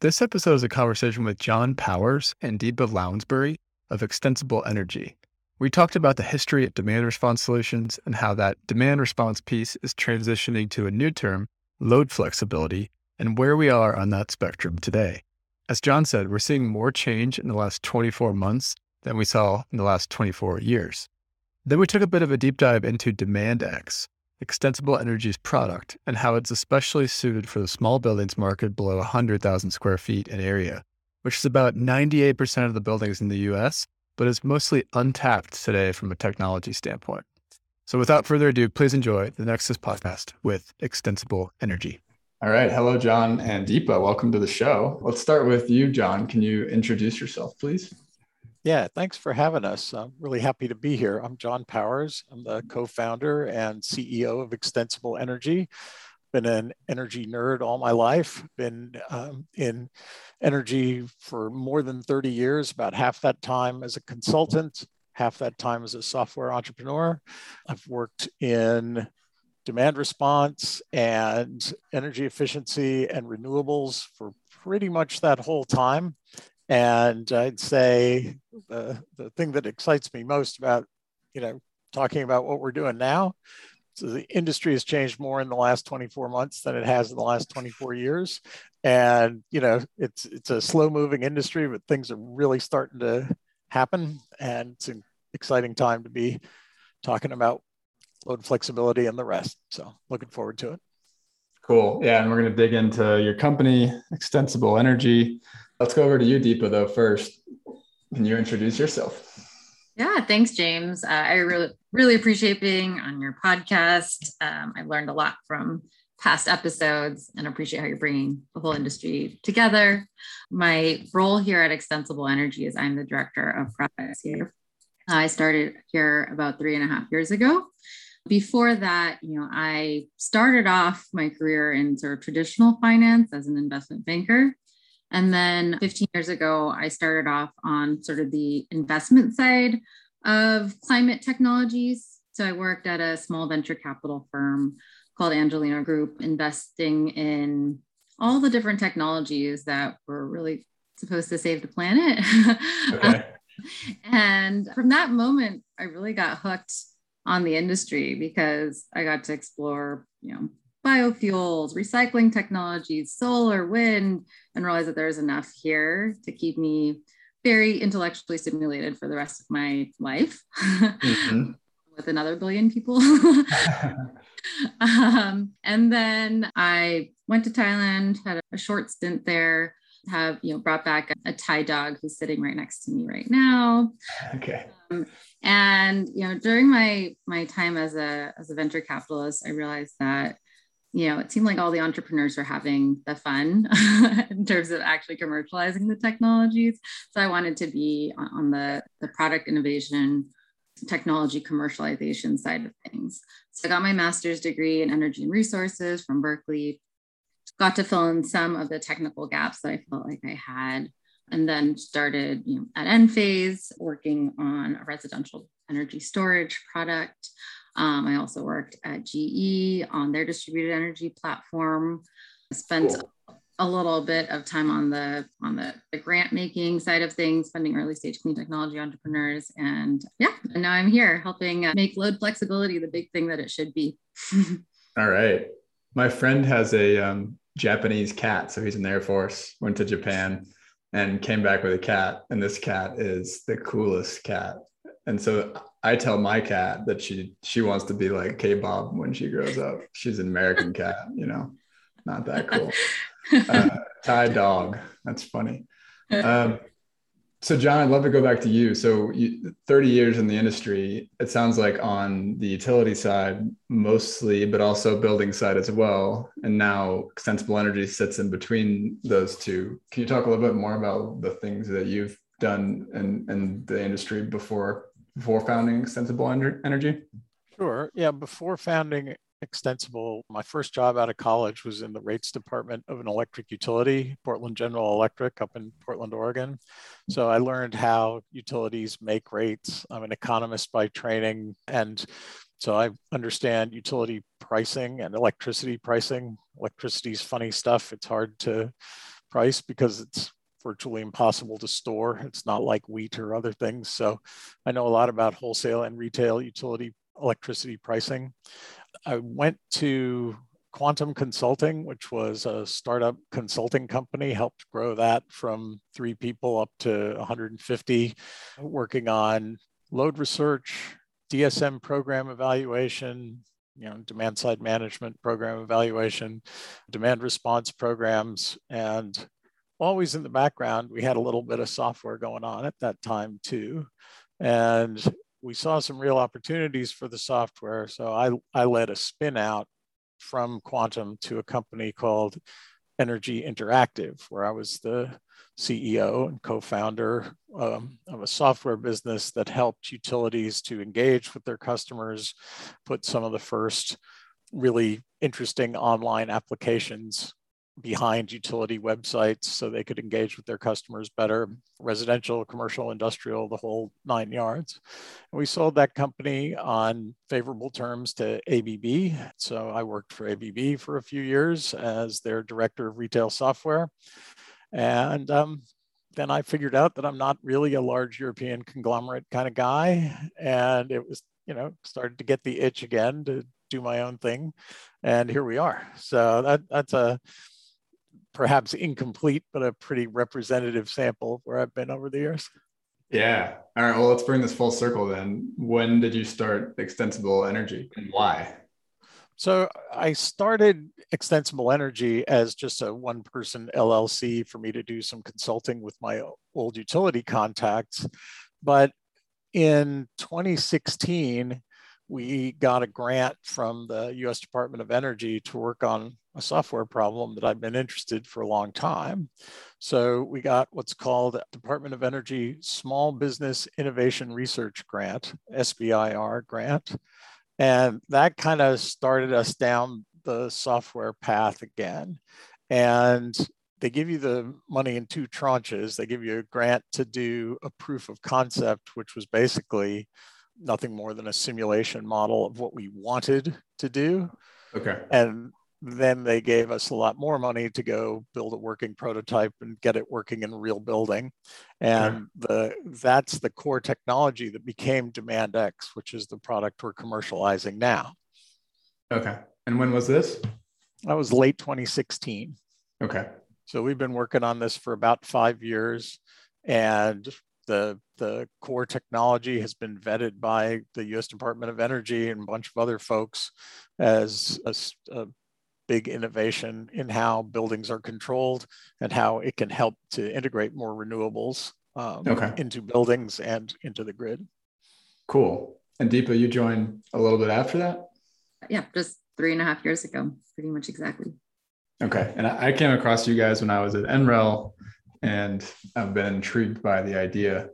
This episode is a conversation with John Powers and Deepa Lounsbury of Extensible Energy. We talked about the history of demand response solutions and how that demand response piece is transitioning to a new term, load flexibility, and where we are on that spectrum today. As John said, we're seeing more change in the last 24 months than we saw in the last 24 years. Then we took a bit of a deep dive into DemandX, Extensible Energy's product and how it's especially suited for the small buildings market below 100,000 square feet in area, which is about 98% of the buildings in the US, but is mostly untapped today from a technology standpoint. So without further ado, please enjoy the Nexus podcast with Extensible Energy. All right. Hello, John and Deepa. Welcome to the show. Let's start with you, John. Can you introduce yourself, please? Yeah, thanks for having us. I'm really happy to be here. I'm John Powers. I'm the co-founder and CEO of Extensible Energy. Been an energy nerd all my life. Been um, in energy for more than 30 years, about half that time as a consultant, half that time as a software entrepreneur. I've worked in demand response and energy efficiency and renewables for pretty much that whole time. And I'd say the, the thing that excites me most about, you know, talking about what we're doing now, so the industry has changed more in the last 24 months than it has in the last 24 years. And, you know, it's, it's a slow moving industry, but things are really starting to happen. And it's an exciting time to be talking about load flexibility and the rest. So looking forward to it. Cool. Yeah. And we're going to dig into your company, Extensible Energy. Let's go over to you, Deepa, though, first. Can you introduce yourself? Yeah, thanks, James. Uh, I really, really appreciate being on your podcast. Um, I learned a lot from past episodes and appreciate how you're bringing the whole industry together. My role here at Extensible Energy is I'm the director of products here. I started here about three and a half years ago. Before that, you know, I started off my career in sort of traditional finance as an investment banker. And then 15 years ago, I started off on sort of the investment side of climate technologies. So I worked at a small venture capital firm called Angeleno Group, investing in all the different technologies that were really supposed to save the planet. Okay. and from that moment, I really got hooked on the industry because I got to explore, you know, biofuels, recycling technologies, solar, wind, and realize that there's enough here to keep me very intellectually stimulated for the rest of my life mm-hmm. with another billion people. um, and then I went to Thailand, had a short stint there, have you know brought back a, a Thai dog who's sitting right next to me right now. Okay. Um, and you know during my my time as a as a venture capitalist, I realized that you know, it seemed like all the entrepreneurs were having the fun in terms of actually commercializing the technologies. So I wanted to be on the, the product innovation, technology commercialization side of things. So I got my master's degree in energy and resources from Berkeley, got to fill in some of the technical gaps that I felt like I had, and then started you know, at Enphase working on a residential energy storage product. Um, I also worked at GE on their distributed energy platform. Spent cool. a little bit of time on the on the, the grant making side of things, funding early stage clean technology entrepreneurs, and yeah, and now I'm here helping uh, make load flexibility the big thing that it should be. All right, my friend has a um, Japanese cat, so he's in the Air Force. Went to Japan and came back with a cat, and this cat is the coolest cat. And so I tell my cat that she she wants to be like K Bob when she grows up. She's an American cat, you know, not that cool. Uh, Thai dog. That's funny. Um, So, John, I'd love to go back to you. So, you, 30 years in the industry, it sounds like on the utility side mostly, but also building side as well. And now extensible energy sits in between those two. Can you talk a little bit more about the things that you've done in, in the industry before before founding extensible energy? Sure. Yeah. Before founding extensible. My first job out of college was in the rates department of an electric utility, Portland General Electric up in Portland, Oregon. So I learned how utilities make rates. I'm an economist by training. And so I understand utility pricing and electricity pricing. Electricity is funny stuff. It's hard to price because it's virtually impossible to store. It's not like wheat or other things. So I know a lot about wholesale and retail utility electricity pricing. I went to Quantum Consulting, which was a startup consulting company, helped grow that from three people up to 150, working on load research, DSM program evaluation, you know, demand side management program evaluation, demand response programs, and always in the background, we had a little bit of software going on at that time too. And we saw some real opportunities for the software. So I, I led a spin out from Quantum to a company called Energy Interactive, where I was the CEO and co founder um, of a software business that helped utilities to engage with their customers, put some of the first really interesting online applications behind utility websites so they could engage with their customers better, residential, commercial, industrial, the whole nine yards. And we sold that company on favorable terms to ABB. So I worked for ABB for a few years as their director of retail software. And um, then I figured out that I'm not really a large European conglomerate kind of guy. And it was, you know, started to get the itch again to do my own thing. And here we are. So that, that's a, perhaps incomplete, but a pretty representative sample of where I've been over the years. Yeah. All right. Well, let's bring this full circle then. When did you start Extensible Energy and why? So I started Extensible Energy as just a one person LLC for me to do some consulting with my old utility contacts. But in 2016, we got a grant from the US Department of Energy to work on a software problem that I've been interested for a long time. So we got what's called Department of Energy Small Business Innovation Research Grant, SBIR grant. And that kind of started us down the software path again. And they give you the money in two tranches. They give you a grant to do a proof of concept, which was basically nothing more than a simulation model of what we wanted to do. Okay. And then they gave us a lot more money to go build a working prototype and get it working in a real building. And the that's the core technology that became DemandX, which is the product we're commercializing now. Okay. And when was this? That was late 2016. Okay. So we've been working on this for about five years. And the the core technology has been vetted by the U.S. Department of Energy and a bunch of other folks as a, a big innovation in how buildings are controlled and how it can help to integrate more renewables um, okay. into buildings and into the grid. Cool. And Deepa, you joined a little bit after that? Yeah, just three and a half years ago, pretty much exactly. Okay. And I came across you guys when I was at NREL and I've been intrigued by the idea.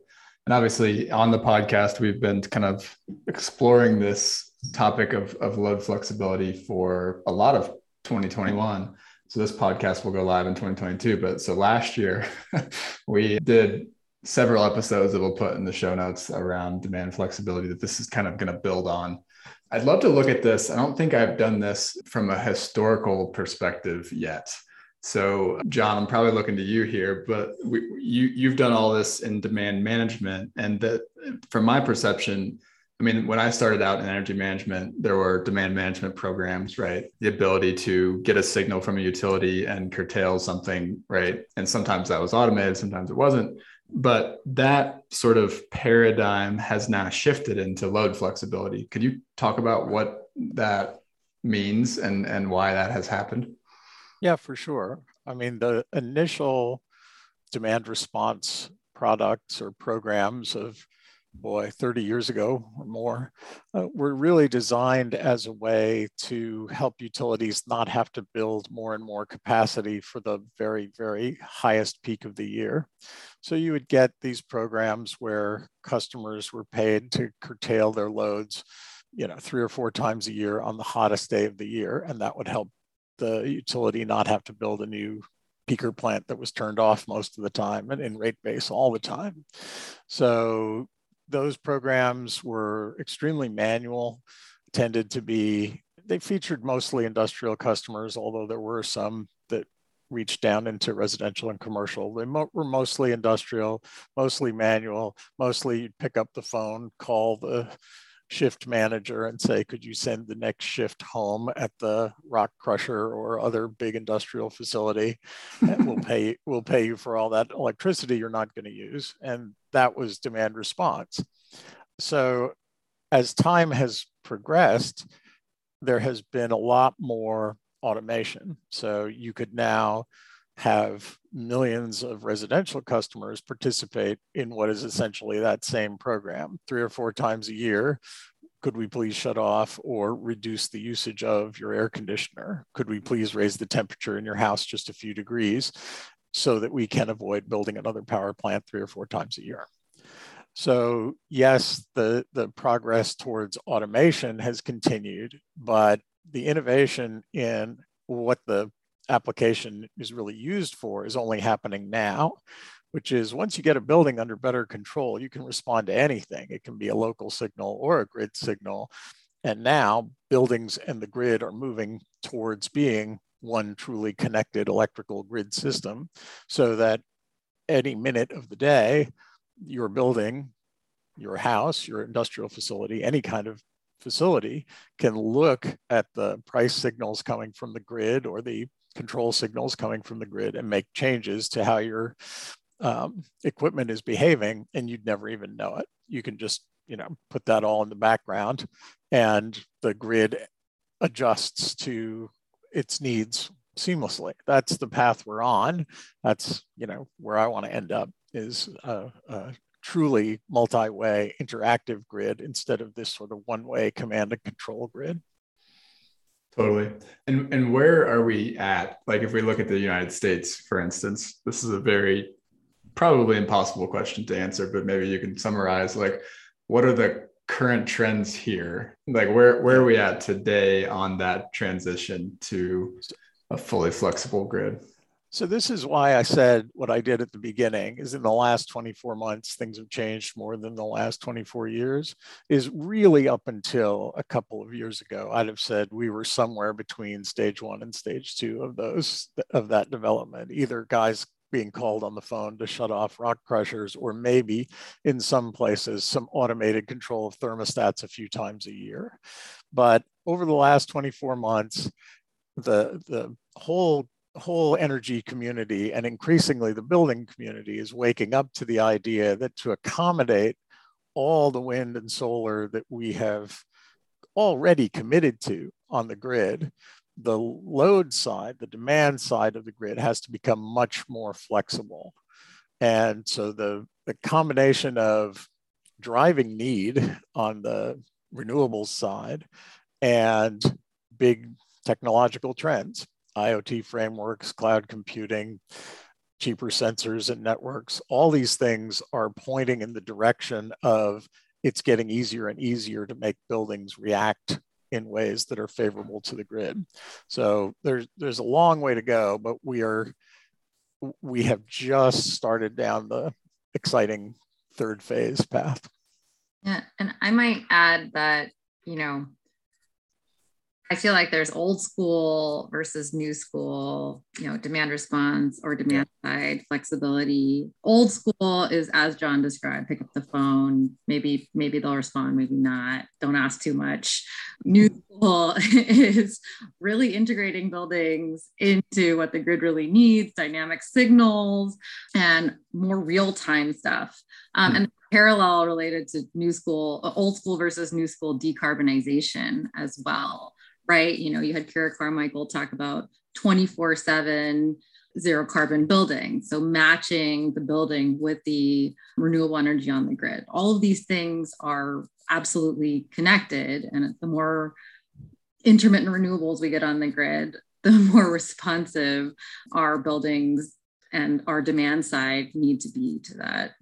And obviously, on the podcast, we've been kind of exploring this topic of, of load flexibility for a lot of 2021. So this podcast will go live in 2022. But so last year, we did several episodes that we'll put in the show notes around demand flexibility that this is kind of going to build on. I'd love to look at this. I don't think I've done this from a historical perspective yet. So, John, I'm probably looking to you here, but we, you you've done all this in demand management, and that, from my perception, I mean, when I started out in energy management, there were demand management programs, right? The ability to get a signal from a utility and curtail something, right? And sometimes that was automated, sometimes it wasn't. But that sort of paradigm has now shifted into load flexibility. Could you talk about what that means and, and why that has happened? Yeah, for sure. I mean, the initial demand response products or programs of boy 30 years ago or more uh, were really designed as a way to help utilities not have to build more and more capacity for the very very highest peak of the year so you would get these programs where customers were paid to curtail their loads you know three or four times a year on the hottest day of the year and that would help the utility not have to build a new peaker plant that was turned off most of the time and in rate base all the time. So those programs were extremely manual, tended to be, they featured mostly industrial customers, although there were some that reached down into residential and commercial. They mo- were mostly industrial, mostly manual, mostly you'd pick up the phone, call the shift manager and say, could you send the next shift home at the rock crusher or other big industrial facility? And we'll pay we'll pay you for all that electricity you're not going to use. And that was demand response. So as time has progressed, there has been a lot more automation. So you could now have millions of residential customers participate in what is essentially that same program three or four times a year. Could we please shut off or reduce the usage of your air conditioner? Could we please raise the temperature in your house just a few degrees so that we can avoid building another power plant three or four times a year? So yes, the, the progress towards automation has continued, but the innovation in what the application is really used for is only happening now, which is once you get a building under better control, you can respond to anything. It can be a local signal or a grid signal. And now buildings and the grid are moving towards being one truly connected electrical grid system so that any minute of the day, your building, your house, your industrial facility, any kind of facility can look at the price signals coming from the grid or the control signals coming from the grid and make changes to how your um, equipment is behaving and you'd never even know it. You can just, you know, put that all in the background and the grid adjusts to its needs seamlessly. That's the path we're on. That's, you know, where I want to end up is a, a truly multi-way interactive grid instead of this sort of one-way command and control grid. Totally. And and where are we at? Like if we look at the United States, for instance, this is a very probably impossible question to answer, but maybe you can summarize like what are the current trends here? Like where where are we at today on that transition to a fully flexible grid? So this is why I said what I did at the beginning is in the last 24 months, things have changed more than the last 24 years is really up until a couple of years ago, I'd have said we were somewhere between stage one and stage two of those, of that development, either guys being called on the phone to shut off rock crushers, or maybe in some places, some automated control of thermostats a few times a year. But over the last 24 months, the, the whole whole energy community and increasingly the building community is waking up to the idea that to accommodate all the wind and solar that we have already committed to on the grid, the load side, the demand side of the grid has to become much more flexible. And so the, the combination of driving need on the renewables side and big technological trends IoT frameworks, cloud computing, cheaper sensors and networks, all these things are pointing in the direction of it's getting easier and easier to make buildings react in ways that are favorable to the grid. So there's there's a long way to go, but we are we have just started down the exciting third phase path. Yeah, and I might add that, you know, I feel like there's old school versus new school, you know, demand response or demand side flexibility. Old school is as John described, pick up the phone, maybe, maybe they'll respond, maybe not. Don't ask too much. New school is really integrating buildings into what the grid really needs, dynamic signals, and more real-time stuff. Um, and parallel related to new school, old school versus new school decarbonization as well right? You know, you had Cara Carmichael talk about 24 7 zero carbon building. So matching the building with the renewable energy on the grid. All of these things are absolutely connected. And the more intermittent renewables we get on the grid, the more responsive our buildings and our demand side need to be to that.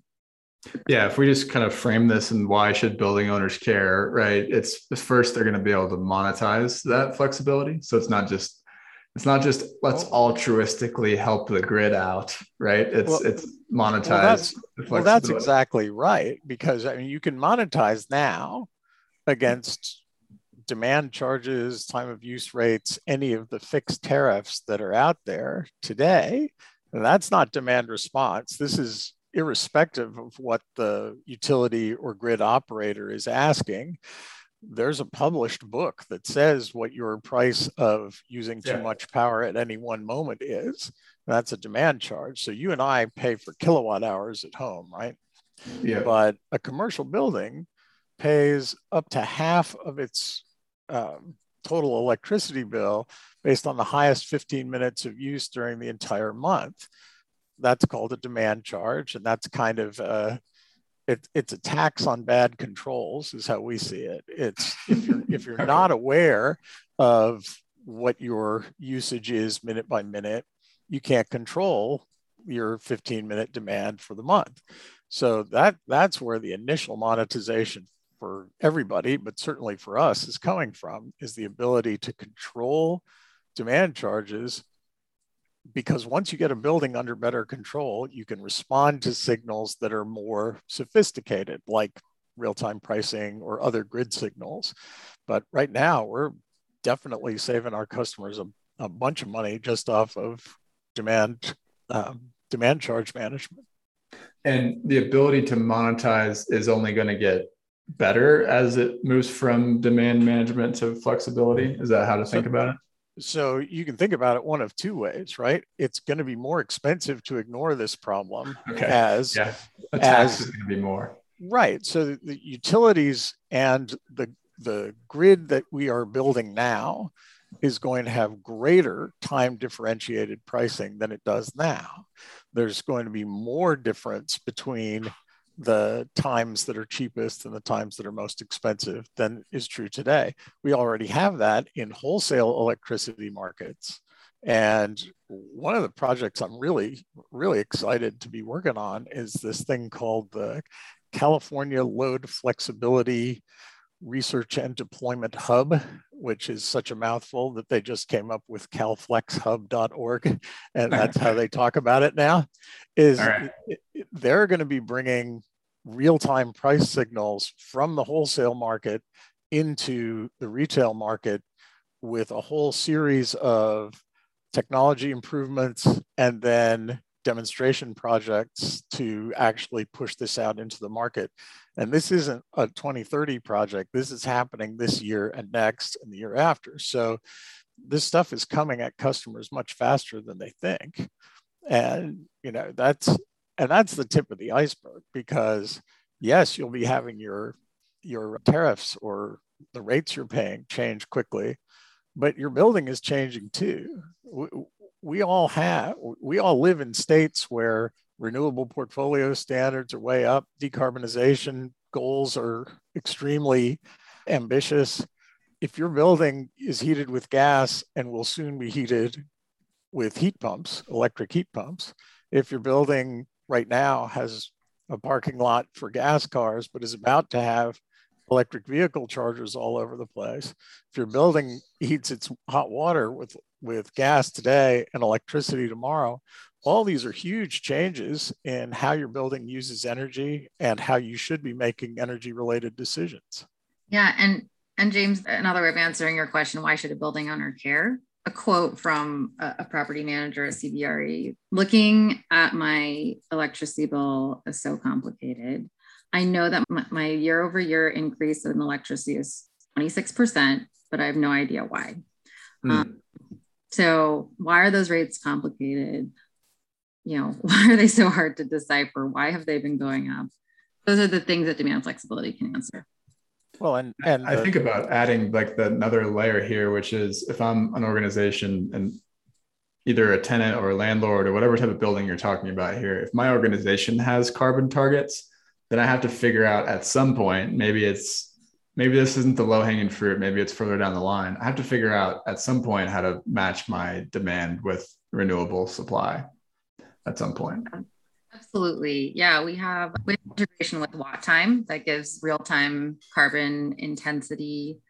Yeah, if we just kind of frame this and why should building owners care, right? It's first they're going to be able to monetize that flexibility. So it's not just it's not just let's altruistically help the grid out, right? It's well, it's monetize. Well that's, well, that's exactly right because I mean you can monetize now against demand charges, time of use rates, any of the fixed tariffs that are out there today. And that's not demand response. This is irrespective of what the utility or grid operator is asking there's a published book that says what your price of using too yeah. much power at any one moment is. That's a demand charge. So you and I pay for kilowatt hours at home, right? Yeah. But a commercial building pays up to half of its um, total electricity bill based on the highest 15 minutes of use during the entire month. That's called a demand charge. And that's kind of uh, it, it's a tax on bad controls is how we see it it's if you're if you're not aware of what your usage is minute by minute you can't control your 15 minute demand for the month so that that's where the initial monetization for everybody but certainly for us is coming from is the ability to control demand charges because once you get a building under better control, you can respond to signals that are more sophisticated, like real time pricing or other grid signals. But right now, we're definitely saving our customers a, a bunch of money just off of demand um, demand charge management. And the ability to monetize is only going to get better as it moves from demand management to flexibility. Is that how to think so, about it? So you can think about it one of two ways, right? It's going to be more expensive to ignore this problem okay. as yeah. as is going to be more right. So the, the utilities and the the grid that we are building now is going to have greater time differentiated pricing than it does now. There's going to be more difference between the times that are cheapest and the times that are most expensive than is true today. We already have that in wholesale electricity markets. And one of the projects I'm really, really excited to be working on is this thing called the California Load Flexibility Research and Deployment Hub, which is such a mouthful that they just came up with calflexhub.org. And that's how they talk about it now. Is right. they're going to be bringing real-time price signals from the wholesale market into the retail market with a whole series of technology improvements and then demonstration projects to actually push this out into the market. And this isn't a 2030 project. This is happening this year and next and the year after. So this stuff is coming at customers much faster than they think. And you know, that's and that's the tip of the iceberg because yes, you'll be having your your tariffs or the rates you're paying change quickly, but your building is changing too. We, we all have we all live in states where renewable portfolio standards are way up, decarbonization goals are extremely ambitious. If your building is heated with gas and will soon be heated with heat pumps, electric heat pumps, if your building right now has a parking lot for gas cars, but is about to have electric vehicle chargers all over the place. If your building heats its hot water with, with gas today and electricity tomorrow, all these are huge changes in how your building uses energy and how you should be making energy related decisions. Yeah. And and James, another way of answering your question, why should a building owner care? A quote from a, a, property manager at CBRE looking at my electricity bill is so complicated. I know that my, my year over year increase in electricity is 26%, but I have no idea why. Mm. Um, so, why are those rates complicated? You know, why are they so hard to decipher? Why have they been going up? Those are the things that demand flexibility can answer. Well, and and I think about adding like the another layer here, which is if I'm an organization and either a tenant or a landlord or whatever type of building you're talking about here, if my organization has carbon targets, then I have to figure out at some point, maybe it's maybe this isn't the low hanging fruit, maybe it's further down the line. I have to figure out at some point how to match my demand with renewable supply at some point. Absolutely. Yeah, we have, integration with WattTime that gives real-time carbon intensity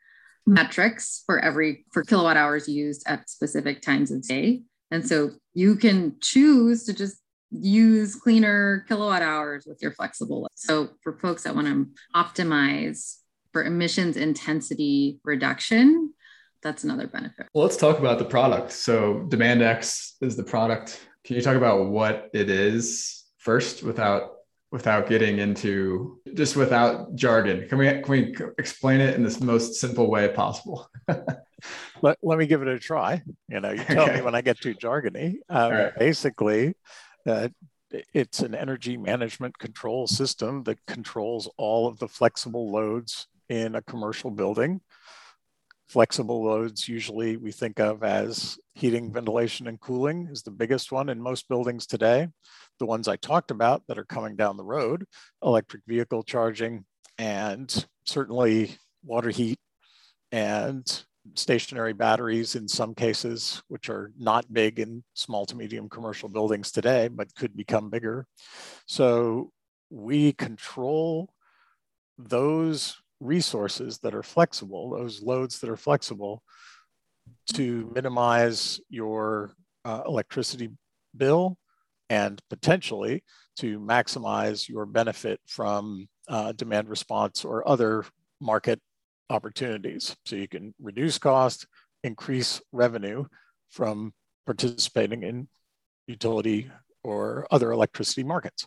metrics for every for kilowatt hours used at specific times of day. And so you can choose to just use cleaner kilowatt hours with your flexible. So for folks that want to optimize for emissions intensity reduction, that's another benefit. Well, let's talk about the product. So DemandX is the product. Can you talk about what it is first without without getting into just without jargon? Can we can we explain it in the most simple way possible? let, let me give it a try. You know, you tell okay. me when I get too jargony. Um, right. Basically, uh, it's an energy management control system that controls all of the flexible loads in a commercial building. Flexible loads usually we think of as heating, ventilation, and cooling is the biggest one in most buildings today. The ones I talked about that are coming down the road, electric vehicle charging, and certainly water heat and stationary batteries in some cases, which are not big in small to medium commercial buildings today, but could become bigger. So we control those resources that are flexible, those loads that are flexible to minimize your uh, electricity bill and potentially to maximize your benefit from uh, demand response or other market opportunities. So you can reduce cost, increase revenue from participating in utility or other electricity markets.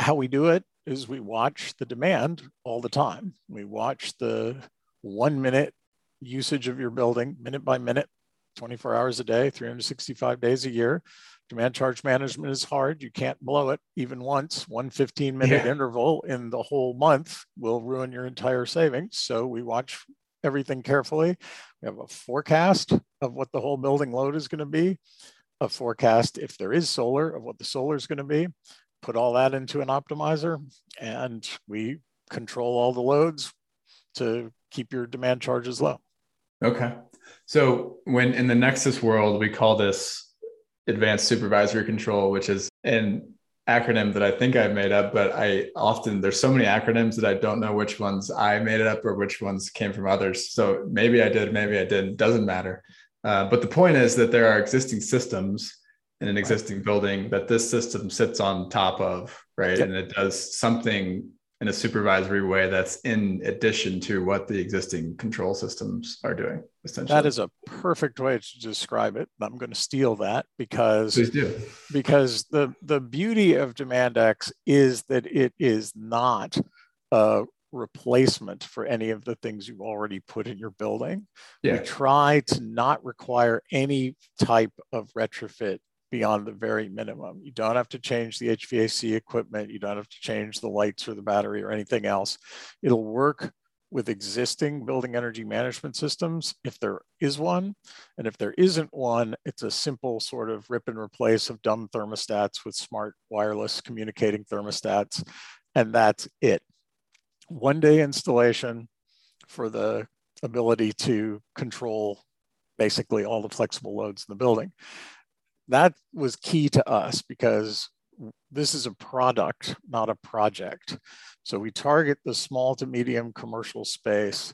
How we do it is we watch the demand all the time. We watch the one minute usage of your building, minute by minute, 24 hours a day, 365 days a year. Demand charge management is hard. You can't blow it even once. One 15 minute yeah. interval in the whole month will ruin your entire savings. So we watch everything carefully. We have a forecast of what the whole building load is going to be, a forecast if there is solar of what the solar is going to be, put all that into an optimizer and we control all the loads to keep your demand charges low. Okay. So when in the Nexus world, we call this advanced supervisory control, which is an acronym that I think I've made up, but I often there's so many acronyms that I don't know which ones I made it up or which ones came from others. So maybe I did, maybe I didn't, doesn't matter. Uh, but the point is that there are existing systems in an existing building that this system sits on top of, right? Yep. And it does something in a supervisory way that's in addition to what the existing control systems are doing. Essentially, that is a perfect way to describe it. I'm going to steal that because Please do. because the the beauty of DemandX is that it is not a replacement for any of the things you've already put in your building. Yeah. We try to not require any type of retrofit beyond the very minimum. You don't have to change the HVAC equipment. You don't have to change the lights or the battery or anything else. It'll work with existing building energy management systems if there is one. And if there isn't one, it's a simple sort of rip and replace of dumb thermostats with smart wireless communicating thermostats. And that's it. One day installation for the ability to control basically all the flexible loads in the building that was key to us because this is a product, not a project. So we target the small to medium commercial space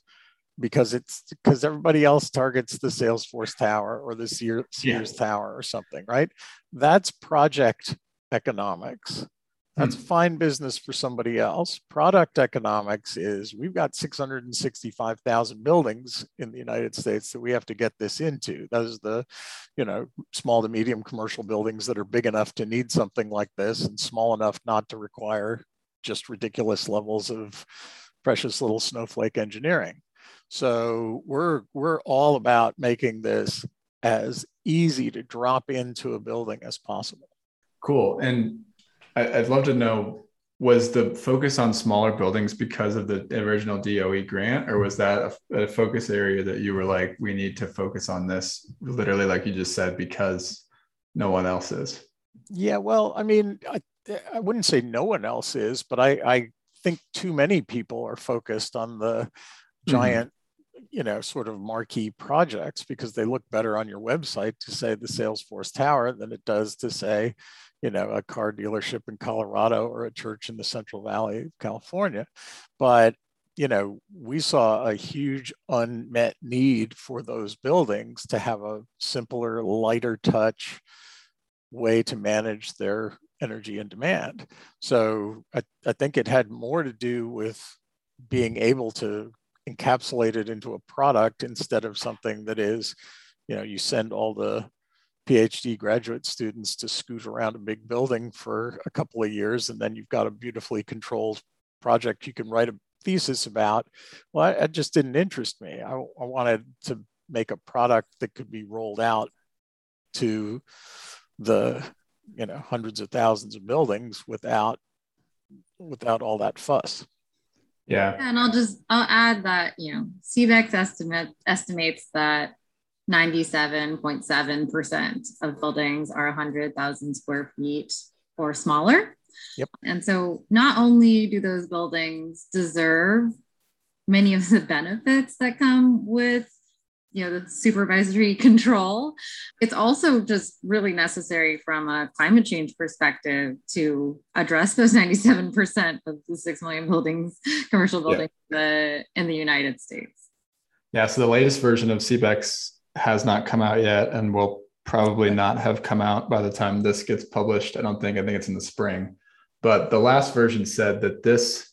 because it's because everybody else targets the Salesforce tower or the Sears, Sears yeah. tower or something, right? That's project economics. That's hmm. fine business for somebody else. Product economics is we've got 665,000 buildings in the United States that we have to get this into. Those are the, you know, small to medium commercial buildings that are big enough to need something like this and small enough not to require just ridiculous levels of precious little snowflake engineering. So we're we're all about making this as easy to drop into a building as possible. Cool. And I'd love to know was the focus on smaller buildings because of the original DOE grant, or was that a, a, focus area that you were like, we need to focus on this, literally, like you just said, because no one else is? Yeah, well, I mean, I, I wouldn't say no one else is, but I, I think too many people are focused on the mm-hmm. giant, mm-hmm. you know, sort of marquee projects because they look better on your website to say the Salesforce Tower than it does to say, you know, a car dealership in Colorado or a church in the Central Valley of California. But, you know, we saw a huge unmet need for those buildings to have a simpler, lighter touch way to manage their energy and demand. So I, I think it had more to do with being able to encapsulate it into a product instead of something that is, you know, you send all the PhD graduate students to scoot around a big building for a couple of years, and then you've got a beautifully controlled project you can write a thesis about. Well, that just didn't interest me. I, I wanted to make a product that could be rolled out to the you know hundreds of thousands of buildings without without all that fuss. Yeah. And I'll just I'll add that you know CBECS estimate estimates that 97.7% of buildings are 100,000 square feet or smaller. Yep. And so not only do those buildings deserve many of the benefits that come with you know the supervisory control it's also just really necessary from a climate change perspective to address those 97% of the 6 million buildings commercial buildings yeah. in the united states yeah so the latest version of CBECS has not come out yet and will probably not have come out by the time this gets published. I don't think, I think it's in the spring. But the last version said that this,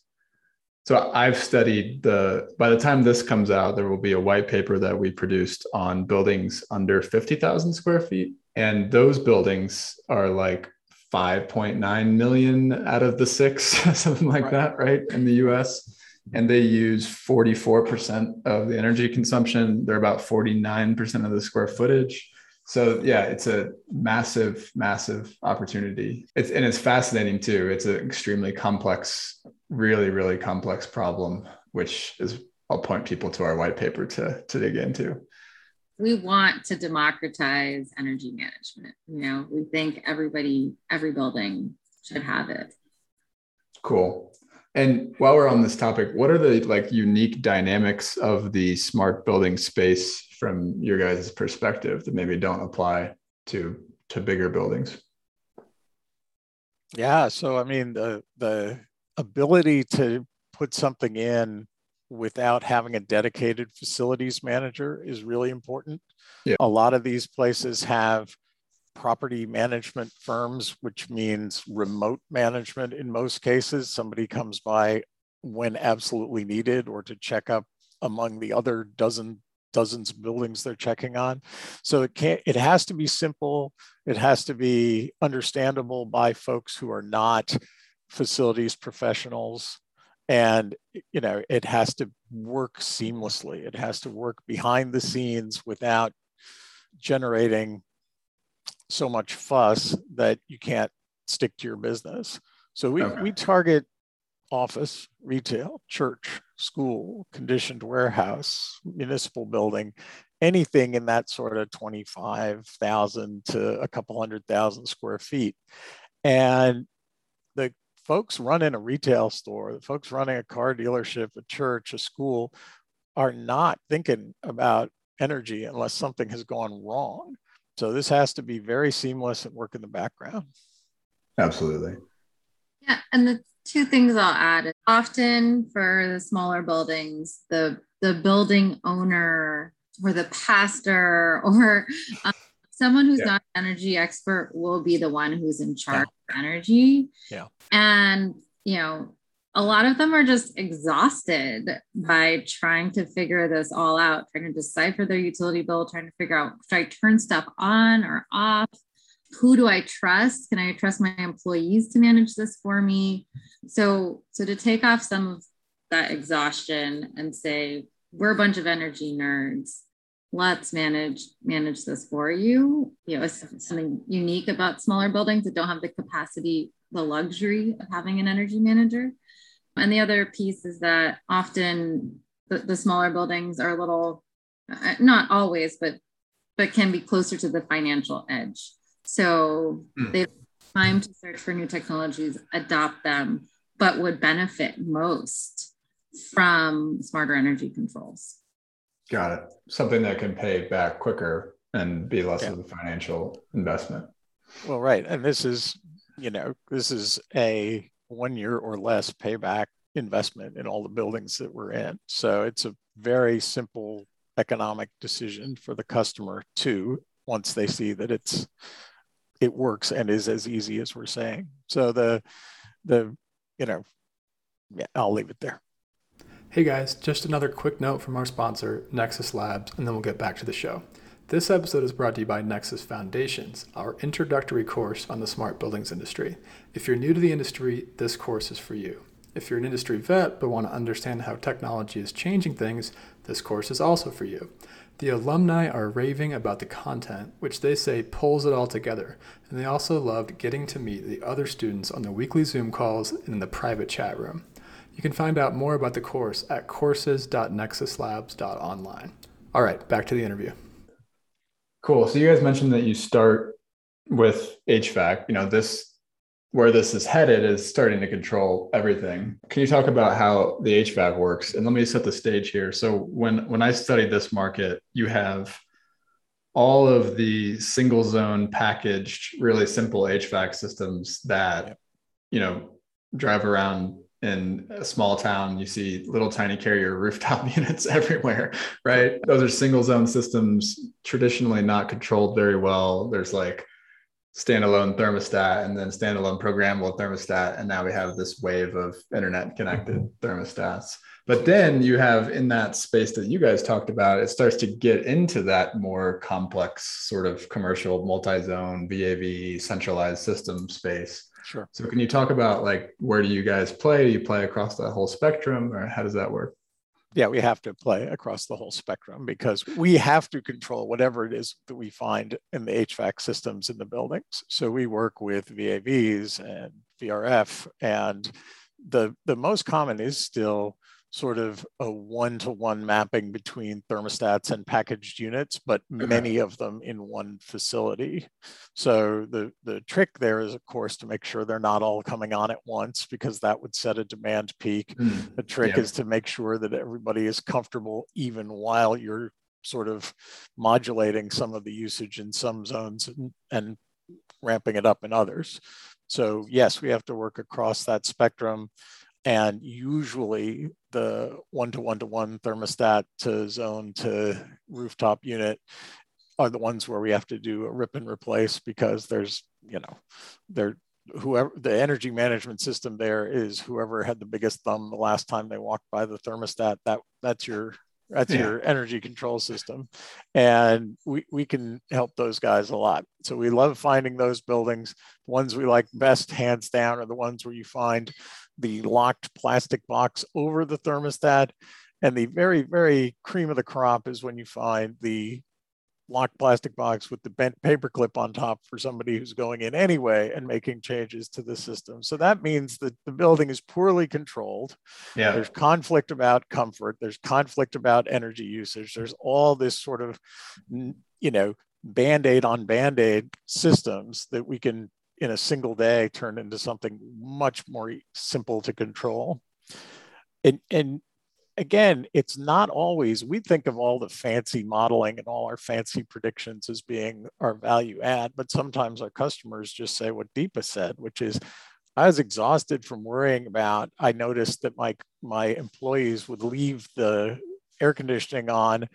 so I've studied the, by the time this comes out, there will be a white paper that we produced on buildings under 50,000 square feet. And those buildings are like 5.9 million out of the six, something like right. that, right? In the US and they use 44% of the energy consumption. They're about 49% of the square footage. So yeah, it's a massive, massive opportunity. It's and it's fascinating too. It's an extremely complex, really, really complex problem, which is I'll point people to our white paper to to dig into. We want to democratize energy management. You know, we think everybody, every building should have it. Cool. And while we're on this topic, what are the like unique dynamics of the smart building space from your guys' perspective that maybe don't apply to to bigger buildings? Yeah, so I mean the the ability to put something in without having a dedicated facilities manager is really important. Yeah. A lot of these places have property management firms, which means remote management in most cases. Somebody comes by when absolutely needed or to check up among the other dozen dozens of buildings they're checking on. So it can't it has to be simple, it has to be understandable by folks who are not facilities professionals and you know it has to work seamlessly it has to work behind the scenes without generating so much fuss that you can't stick to your business. So we, okay. we target office, retail, church, school, conditioned warehouse, municipal building, anything in that sort of 25,000 to a couple hundred thousand square feet. And the folks running a retail store, the folks running a car dealership, a church, a school are not thinking about energy unless something has gone wrong. So this has to be very seamless and work in the background. Absolutely. Yeah. And the two things I'll add is often for the smaller buildings, the the building owner or the pastor or um, someone who's yeah. not an energy expert will be the one who's in charge yeah. of energy. Yeah. And you know, a lot of them are just exhausted by trying to figure this all out, trying to decipher their utility bill, trying to figure out should I turn stuff on or off? Who do I trust? Can I trust my employees to manage this for me? So, so to take off some of that exhaustion and say, we're a bunch of energy nerds. Let's manage manage this for you. You know, it's something unique about smaller buildings that don't have the capacity the luxury of having an energy manager. And the other piece is that often the, the smaller buildings are a little, uh, not always, but but can be closer to the financial edge. So mm. they've time to search for new technologies, adopt them, but would benefit most from smarter energy controls. Got it. Something that can pay back quicker and be less yeah. of a financial investment. Well, right. And this is, you know, this is a one year or less payback investment in all the buildings that we're in. So it's a very simple economic decision for the customer too, once they see that it's it works and is as easy as we're saying. So the the you know, yeah, I'll leave it there. Hey guys, just another quick note from our sponsor, Nexus Labs, and then we'll get back to the show. This episode is brought to you by Nexus Foundations, our introductory course on the smart buildings industry. If you're new to the industry, this course is for you. If you're an industry vet but want to understand how technology is changing things, this course is also for you. The alumni are raving about the content, which they say pulls it all together, and they also loved getting to meet the other students on the weekly Zoom calls and in the private chat room. You can find out more about the course at courses.nexuslabs.online. All right, back to the interview. Cool. So you guys mentioned that you start with HVAC. You know, this where this is headed is starting to control everything. Can you talk about how the HVAC works? And let me set the stage here. So when when I studied this market, you have all of the single zone packaged, really simple HVAC systems that you know drive around in a small town. You see little tiny carrier rooftop units everywhere, right? Those are single zone systems, traditionally not controlled very well. There's like standalone thermostat and then standalone programmable thermostat and now we have this wave of internet connected mm-hmm. thermostats but then you have in that space that you guys talked about it starts to get into that more complex sort of commercial multi-zone vav centralized system space sure. So can you talk about like where do you guys play? Do you play across the whole spectrum or how does that work? Yeah, we have to play across the whole spectrum because we have to control whatever it is that we find in the HVAC systems in the buildings. So we work with VAVs and VRF, and the the most common is still sort of a one-to-one mapping between thermostats and packaged units, but many of them in one facility. So the, the trick there is, of course, to make sure they're not all coming on at once because that would set a demand peak. Mm, the trick yeah. is to make sure that everybody is comfortable even while you're sort of modulating some of the usage in some zones and, and ramping it up in others. So yes, we have to work across that spectrum. And usually the one to one to one thermostat to zone to rooftop unit are the ones where we have to do a rip and replace because there's, you know, there whoever the energy management system there is whoever had the biggest thumb the last time they walked by the thermostat. That that's your that's yeah. your energy control system. And we, we can help those guys a lot. So we love finding those buildings. The ones we like best, hands down, are the ones where you find the locked plastic box over the thermostat. And the very, very cream of the crop is when you find the locked plastic box with the bent paper clip on top for somebody who's going in anyway and making changes to the system. So that means that the building is poorly controlled. Yeah. There's conflict about comfort, there's conflict about energy usage, there's all this sort of, you know, band aid on band aid systems that we can, in a single day, turn into something much more simple to control. And, and again, it's not always, we think of all the fancy modeling and all our fancy predictions as being our value add, but sometimes our customers just say what Deepa said, which is, I was exhausted from worrying about, I noticed that my, my employees would leave the air conditioning on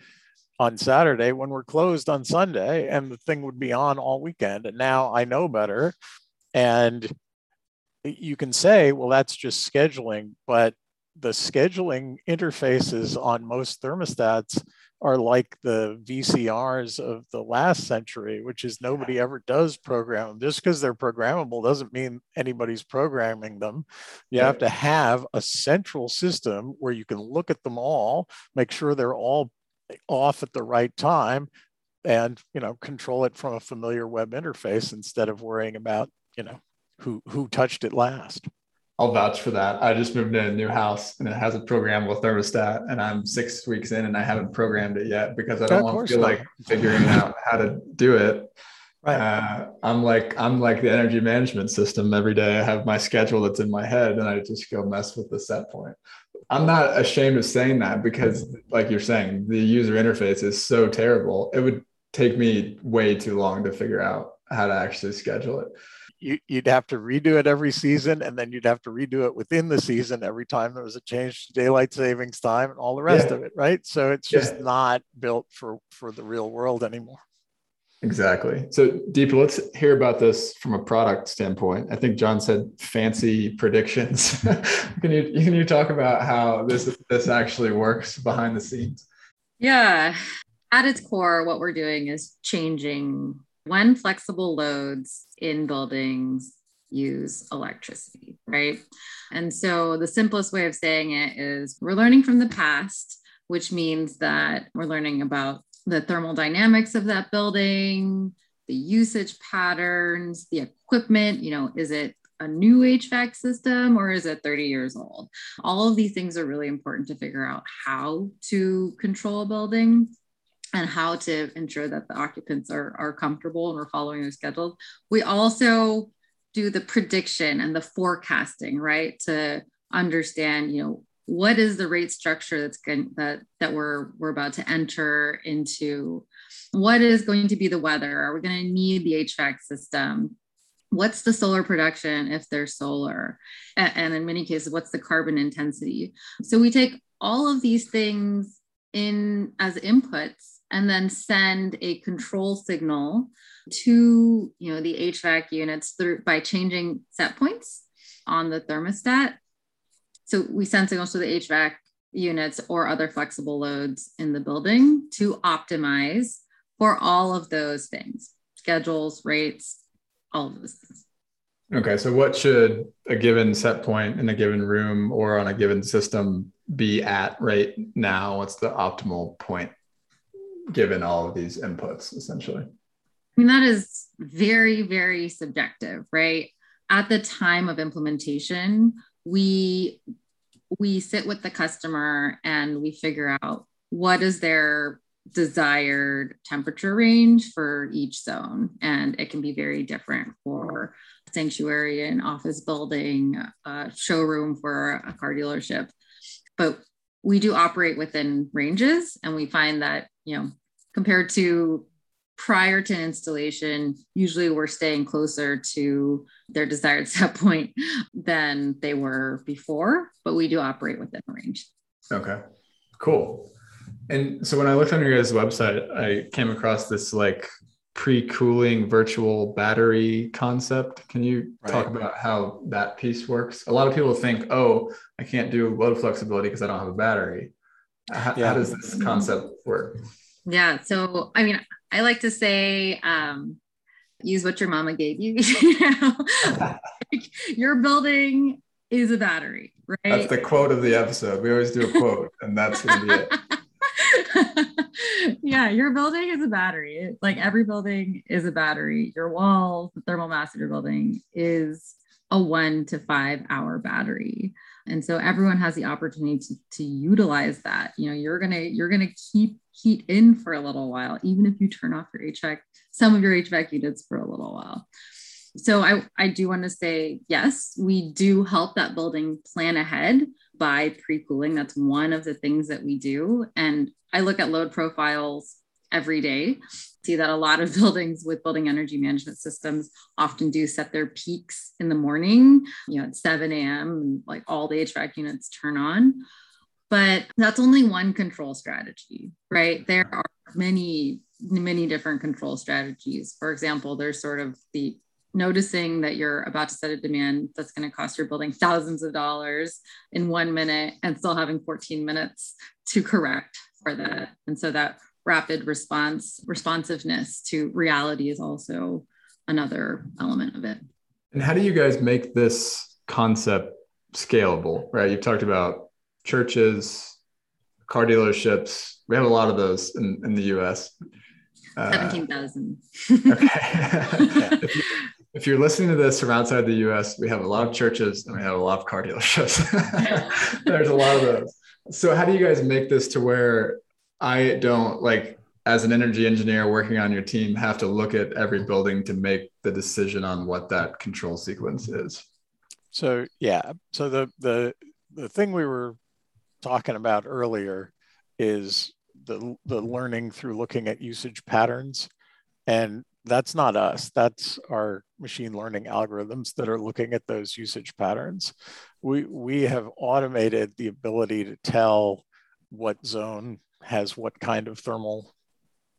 on Saturday when we're closed on Sunday and the thing would be on all weekend. And now I know better. And eh, you can say, well, that's just scheduling, but the scheduling interfaces on most thermostats are like the VCRs of the last century, which is nobody ever does program them. Just because they're programmable doesn't mean anybody's programming them. You have to have a central system where you can look at them all, make sure they're all off at the right time, and you know control it from a familiar web interface instead of worrying about you know who who touched it last. I'll vouch for that. I just moved in a new house and it has a programmable thermostat, and I'm six weeks in and I haven't programmed it yet because I don't want to feel like figuring out how to do it. Right. Uh, I'm like I'm like the energy management system. Every day I have my schedule that's in my head, and I just go mess with the set point. I'm not ashamed of saying that because, like you're saying, the user interface is so terrible. It would take me way too long to figure out how to actually schedule it you, would have to redo it every season and then you'd have to redo it within the season every time there was a change to daylight savings time and all the rest yeah. of it right? So it's just yeah. not built for for the real world anymore. Exactly. So Deepa let's hear about this from a product standpoint. I think john said fancy predictions. Can you can you talk about how this this actually works behind the scenes? Yeah. At its core what we're doing is changing when flexible loads in buildings use electricity, right? And so the simplest way of saying it is we're learning from the past, which means that we're learning about the thermal dynamics of that building, the usage patterns, the equipment, you know, is it a new HVAC system or is it 30 years old? All of these things are really important to figure out how to control a building and how to ensure that the occupants are, are comfortable and we're following their schedules. We also do the prediction and the forecasting, right? To understand, you know, what is the rate structure that's going that that we're we're about to enter into? What is going to be the weather? Are we going to need the HVAC system? What's the solar production if there's solar? And in many cases, what's the carbon intensity? So we take all of these things in as inputs and then send a control signal to you know the HVAC units through by changing set points on the thermostat. So we send signals to the HVAC units or other flexible loads in the building to optimize for all of those things, schedules, rates, all of those things. Okay, so what should a given set point in a given room or on a given system be at right now? What's the optimal point? Given all of these inputs essentially? I mean, that is very, very subjective, right? At the time of implementation, we we sit with the customer and we figure out what is their desired temperature range for each zone and it can be very different for sanctuary and office building a showroom for a car dealership but we do operate within ranges and we find that you know compared to prior to installation usually we're staying closer to their desired set point than they were before but we do operate within a range. Okay cool. And so when i looked on your guys website i came across this like pre-cooling virtual battery concept can you right. talk about how that piece works a lot of people think oh i can't do load flexibility because i don't have a battery how, yeah. how does this concept work yeah. So, I mean, I like to say, um, use what your mama gave you. you know? your building is a battery, right? That's the quote of the episode. We always do a quote, and that's going to be it. yeah, your building is a battery. Like every building is a battery. Your walls, the thermal mass of your building is a one to five hour battery. And so everyone has the opportunity to, to utilize that. You know you're gonna you're gonna keep heat in for a little while. Even if you turn off your hvac some of your hvac units for a little while. So i i do want to say yes we do help that building plan ahead by pre-cooling that's one of the things that we do and i look at load profiles every day see that a lot of buildings with building energy management systems often do set their peaks in the morning, you know, at 7 a.m., like all the HVAC units turn on. But that's only one control strategy, right? There are many, many different control strategies. For example, there's sort of the noticing that you're about to set a demand that's going to cost your building thousands of dollars in one minute and still having 14 minutes to correct for that. And so that rapid response responsiveness to reality is also another element of it and how do you guys make this concept scalable right you've talked about churches car dealerships we have a lot of those in, in the us uh, 17,000. okay. if, you, if you're listening to this from outside the US, we have a lot of churches and we have a lot of car dealerships. There's a lot of those. So, how do you guys make this to where I don't like, as an energy engineer working on your team, have to look at every building to make the decision on what that control sequence is? So, yeah. So, the, the, the thing we were talking about earlier is the, the learning through looking at usage patterns. And that's not us. That's our machine learning algorithms that are looking at those usage patterns. We, we have automated the ability to tell what zone has what kind of thermal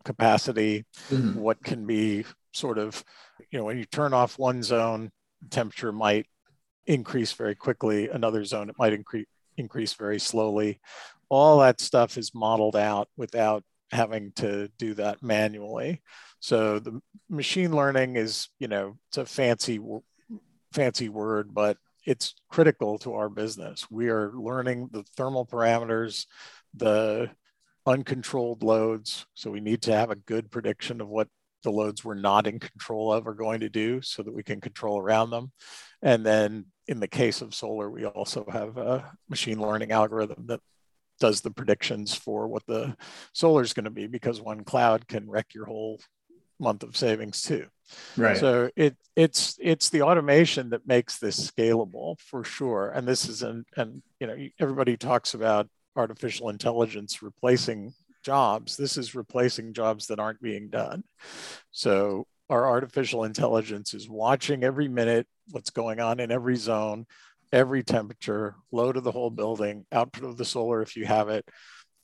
capacity, mm-hmm. what can be sort of, you know, when you turn off one zone, temperature might increase very quickly. Another zone, it might increase increase very slowly. All that stuff is modeled out without having to do that manually. So the machine learning is, you know, it's a fancy, fancy word, but it's critical to our business. We are learning the thermal parameters, the uncontrolled loads. So we need to have a good prediction of what the loads we're not in control of are going to do so that we can control around them. And then in the case of solar, we also have a machine learning algorithm that does the predictions for what the solar is going to be because one cloud can wreck your whole month of savings too. Right. So it it's it's the automation that makes this scalable for sure. And this is an and you know everybody talks about artificial intelligence replacing jobs. This is replacing jobs that aren't being done. So our artificial intelligence is watching every minute what's going on in every zone, every temperature, load of the whole building, output of the solar if you have it,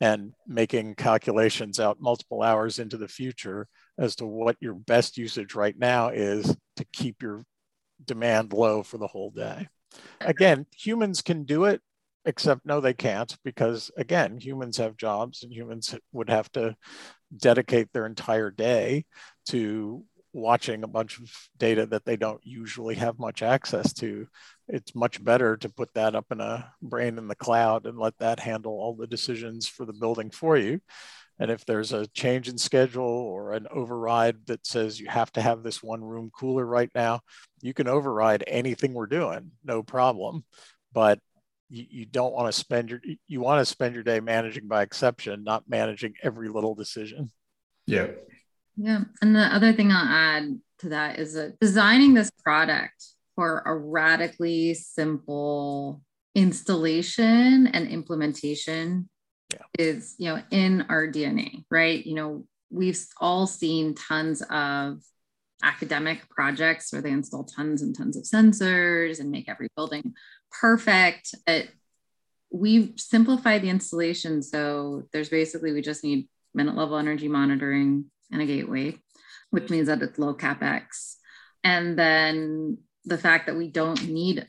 and making calculations out multiple hours into the future as to what your best usage right now is to keep your demand low for the whole day. Again, humans can do it, except no, they can't, because again, humans have jobs and humans would have to dedicate their entire day to watching a bunch of data that they don't usually have much access to. It's much better to put that up in a brain in the cloud and let that handle all the decisions for the building for you. And if there's a change in schedule or an override that says you have to have this one room cooler right now, you can override anything we're doing, no problem. But you, you don't want to spend your you want to spend your day managing by exception, not managing every little decision. Yeah. Yeah. And the other thing I'll add to that is that designing this product for a radically simple installation and implementation yeah. is, you know, in our DNA, right? You know, we've all seen tons of academic projects where they install tons and tons of sensors and make every building perfect. It, we've simplified the installation. So there's basically, we just need minute level energy monitoring, and a gateway, which mm-hmm. means that it's low capex. And then the fact that we don't need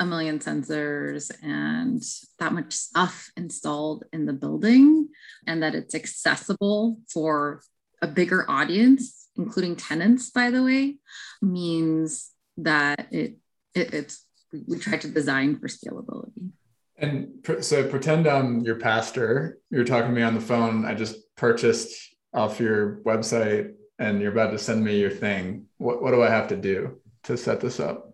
a million sensors and that much stuff installed in the building, and that it's accessible for a bigger audience, including tenants, by the way, means that it, it it's we try to design for scalability. And so pretend I'm your pastor. You're talking to me on the phone. I just purchased off your website and you're about to send me your thing, what, what do I have to do to set this up?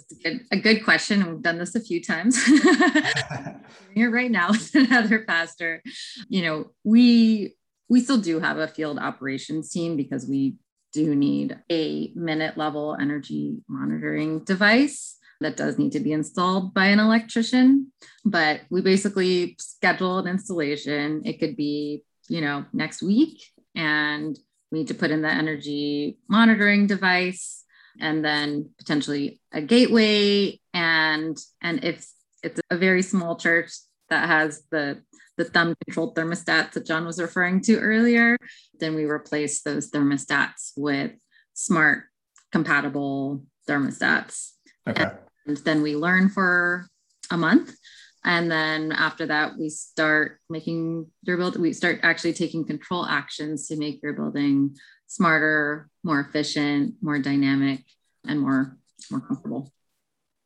It's a good, a good question. We've done this a few times. Here right now with another pastor. You know, we we still do have a field operations team because we do need a minute level energy monitoring device that does need to be installed by an electrician. But we basically schedule an installation. It could be, you know, next week and we need to put in the energy monitoring device and then potentially a gateway and and if it's a very small church that has the the thumb controlled thermostats that John was referring to earlier, then we replace those thermostats with smart compatible thermostats. Okay. And then we learn for a month and then after that we start making your build we start actually taking control actions to make your building smarter more efficient more dynamic and more more comfortable.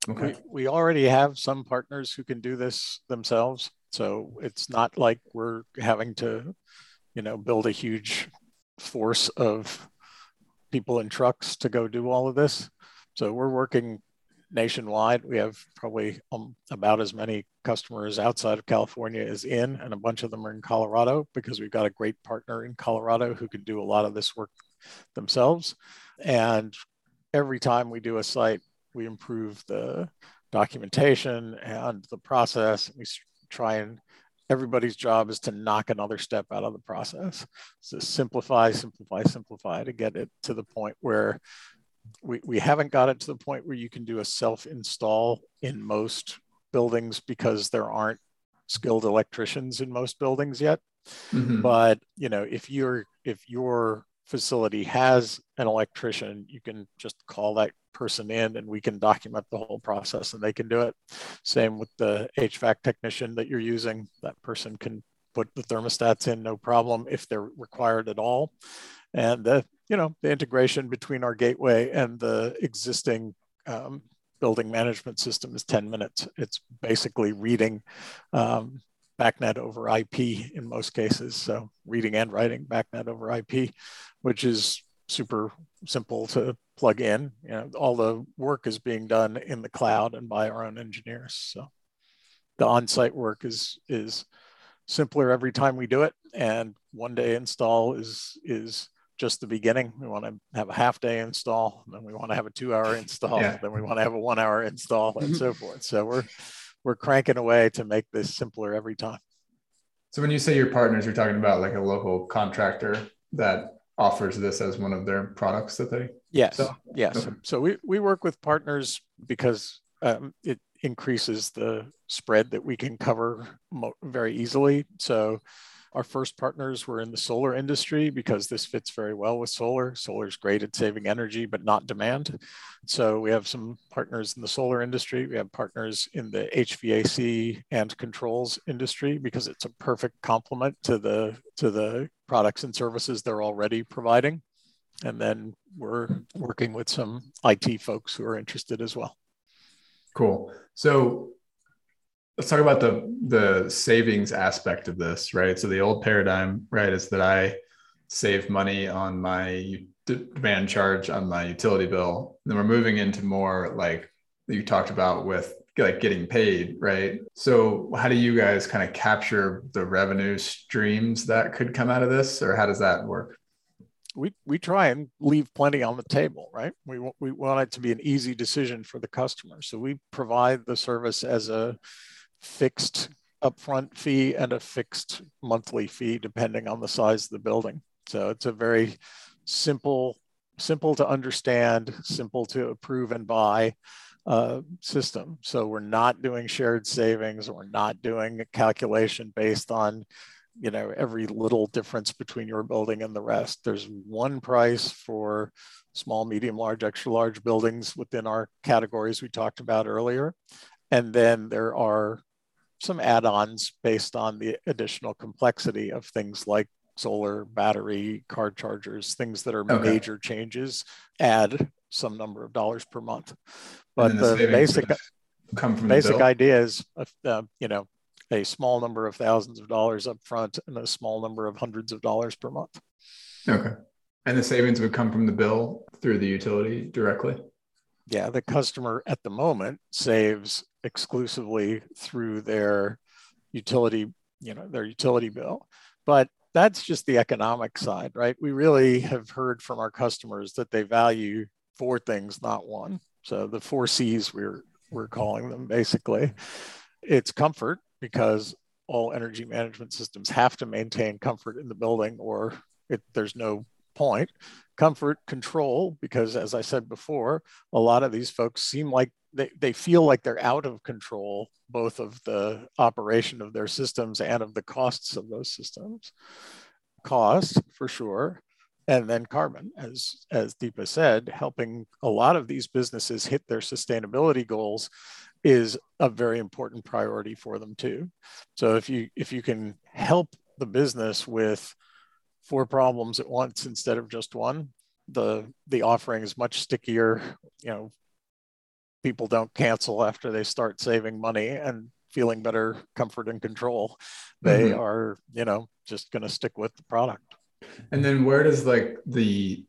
Okay. We, we already have some partners who can do this themselves. So it's not like we're having to you know build a huge force of people in trucks to go do all of this. So we're working nationwide. We have probably um, about as many customers outside of California as in, and a bunch of them are in Colorado because we've got a great partner in Colorado who can do a lot of this work themselves. And every time we do a site, we improve the documentation and the process. We try and everybody's job is to knock another step out of the process. So simplify, simplify, simplify to get it to the point where we, we haven't got it to the point where you can do a self-install in most buildings because there aren't skilled electricians in most buildings yet. Mm-hmm. But you know, if you're if your facility has an electrician, you can just call that person in and we can document the whole process and they can do it. Same with the HVAC technician that you're using. That person can put the thermostats in no problem if they're required at all. And the, you know, the integration between our gateway and the existing um, building management system is 10 minutes. It's basically reading um, BACnet over IP in most cases. So reading and writing BACnet over IP, which is super simple to plug in. You know, all the work is being done in the cloud and by our own engineers. So the on-site work is is simpler every time we do it, and one day install is is just the beginning. We want to have a half day install, then we want to have a two hour install, yeah. then we want to have a one hour install, and so forth. So we're we're cranking away to make this simpler every time. So when you say your partners, you're talking about like a local contractor that offers this as one of their products that they yes sell? yes okay. so we, we work with partners because um, it increases the spread that we can cover mo- very easily so our first partners were in the solar industry because this fits very well with solar. Solar is great at saving energy, but not demand. So we have some partners in the solar industry. We have partners in the HVAC and controls industry because it's a perfect complement to the to the products and services they're already providing. And then we're working with some IT folks who are interested as well. Cool. So let's talk about the the savings aspect of this right so the old paradigm right is that i save money on my demand charge on my utility bill then we're moving into more like you talked about with like getting paid right so how do you guys kind of capture the revenue streams that could come out of this or how does that work we, we try and leave plenty on the table, right? We, we want it to be an easy decision for the customer. So we provide the service as a fixed upfront fee and a fixed monthly fee depending on the size of the building. So it's a very simple, simple to understand, simple to approve and buy uh, system. So we're not doing shared savings. We're not doing a calculation based on, you know, every little difference between your building and the rest. There's one price for small, medium, large, extra large buildings within our categories we talked about earlier. And then there are some add-ons based on the additional complexity of things like solar battery car chargers things that are okay. major changes add some number of dollars per month. But the, the basic come from basic idea is uh, you know a small number of thousands of dollars up front and a small number of hundreds of dollars per month. Okay. And the savings would come from the bill through the utility directly yeah, the customer at the moment saves exclusively through their utility, you know, their utility bill. But that's just the economic side, right? We really have heard from our customers that they value four things, not one. So the four C's we're we're calling them basically. It's comfort because all energy management systems have to maintain comfort in the building or it, there's no point comfort control because as i said before a lot of these folks seem like they, they feel like they're out of control both of the operation of their systems and of the costs of those systems. Cost for sure and then carbon as as deepa said helping a lot of these businesses hit their sustainability goals is a very important priority for them too. So if you if you can help the business with four problems at once instead of just one, the the offering is much stickier. You know, people don't cancel after they start saving money and feeling better comfort and control. They mm-hmm. are, you know, just going to stick with the product. And then where does like the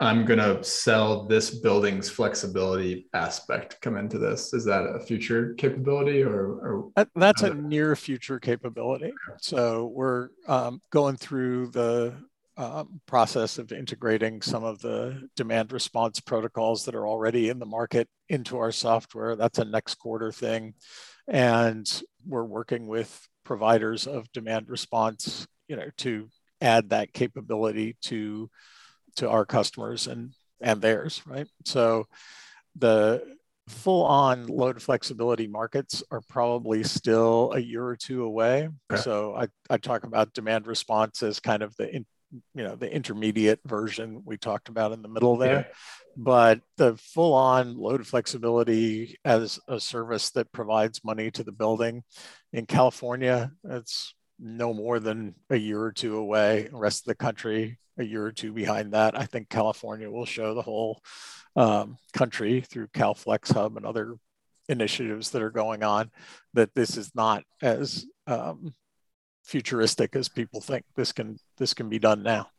I'm going to sell this building's flexibility aspect come into this? Is that a future capability or? or That's a near future capability. So we're um, going through the um, process of integrating some of the demand response protocols that are already in the market into our software. That's a next quarter thing. And we're working with providers of demand response, you know, to add that capability to to our customers and and theirs, right? So the full on load flexibility markets are probably still a year or two away. Okay. So I, I talk about demand response as kind of the in, you know the intermediate version we talked about in the middle there. Yeah. But the full on load flexibility as a service that provides money to the building in California, it's no more than a year or two away. Rest of the country, a year or two behind that. I think California will show the whole um, country through CalFlex Hub and other initiatives that are going on that this is not as um, futuristic as people think. This can this can be done now.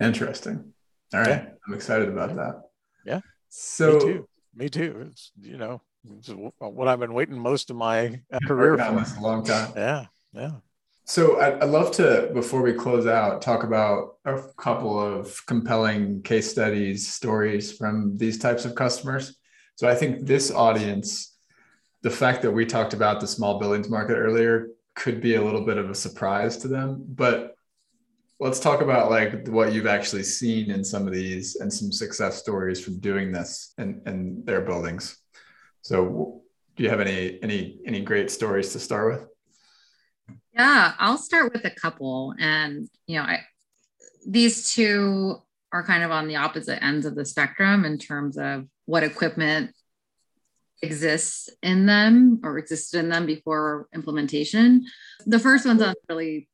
Interesting. All right, yeah. I'm excited about that. Yeah. So me too. Me too. It's you know it's what I've been waiting most of my career for. This a long time. Yeah. Yeah. So I'd, I'd love to, before we close out, talk about a couple of compelling case studies, stories from these types of customers. So I think this audience, the fact that we talked about the small buildings market earlier could be a little bit of a surprise to them. But let's talk about like what you've actually seen in some of these and some success stories from doing this in, in their buildings. So do you have any any any great stories to start with? Yeah, I'll start with a couple. And, you know, I, these two are kind of on the opposite ends of the spectrum in terms of what equipment exists in them or existed in them before implementation. The first one's on really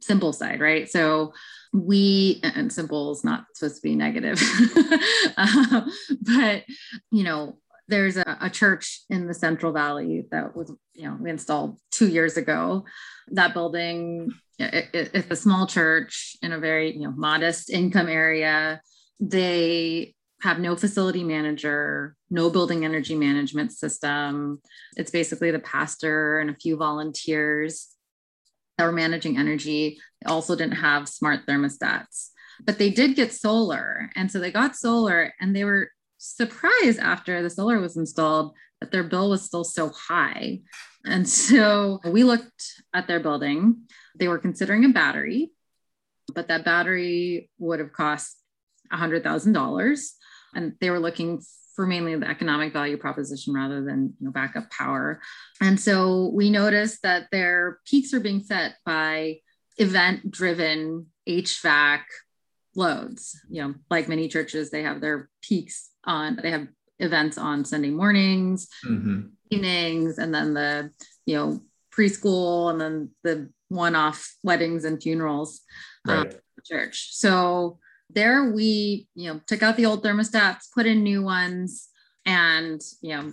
simple side, right? So we and simple is not supposed to be negative, uh, but you know, there's a, a, church in the Central Valley that was, you know, we installed two years ago. That building, it, it, it's a small church in a very, you know, modest income area. They have no facility manager, no building energy management system. It's basically the pastor and a few volunteers that were managing energy. They also didn't have smart thermostats, but they did get solar. And so they got solar and they were surprised after the solar was installed that their bill was still so high. And so we looked at their building. They were considering a battery, but that battery would have cost $100,000. And they were looking for mainly the economic value proposition rather than you know, backup power. And so we noticed that their peaks are being set by event driven HVAC loads. You know, like many churches, they have their peaks on they have events on Sunday mornings, mm-hmm. evenings, and then the you know preschool, and then the one-off weddings and funerals um, right. um, church. So there we you know took out the old thermostats, put in new ones, and you know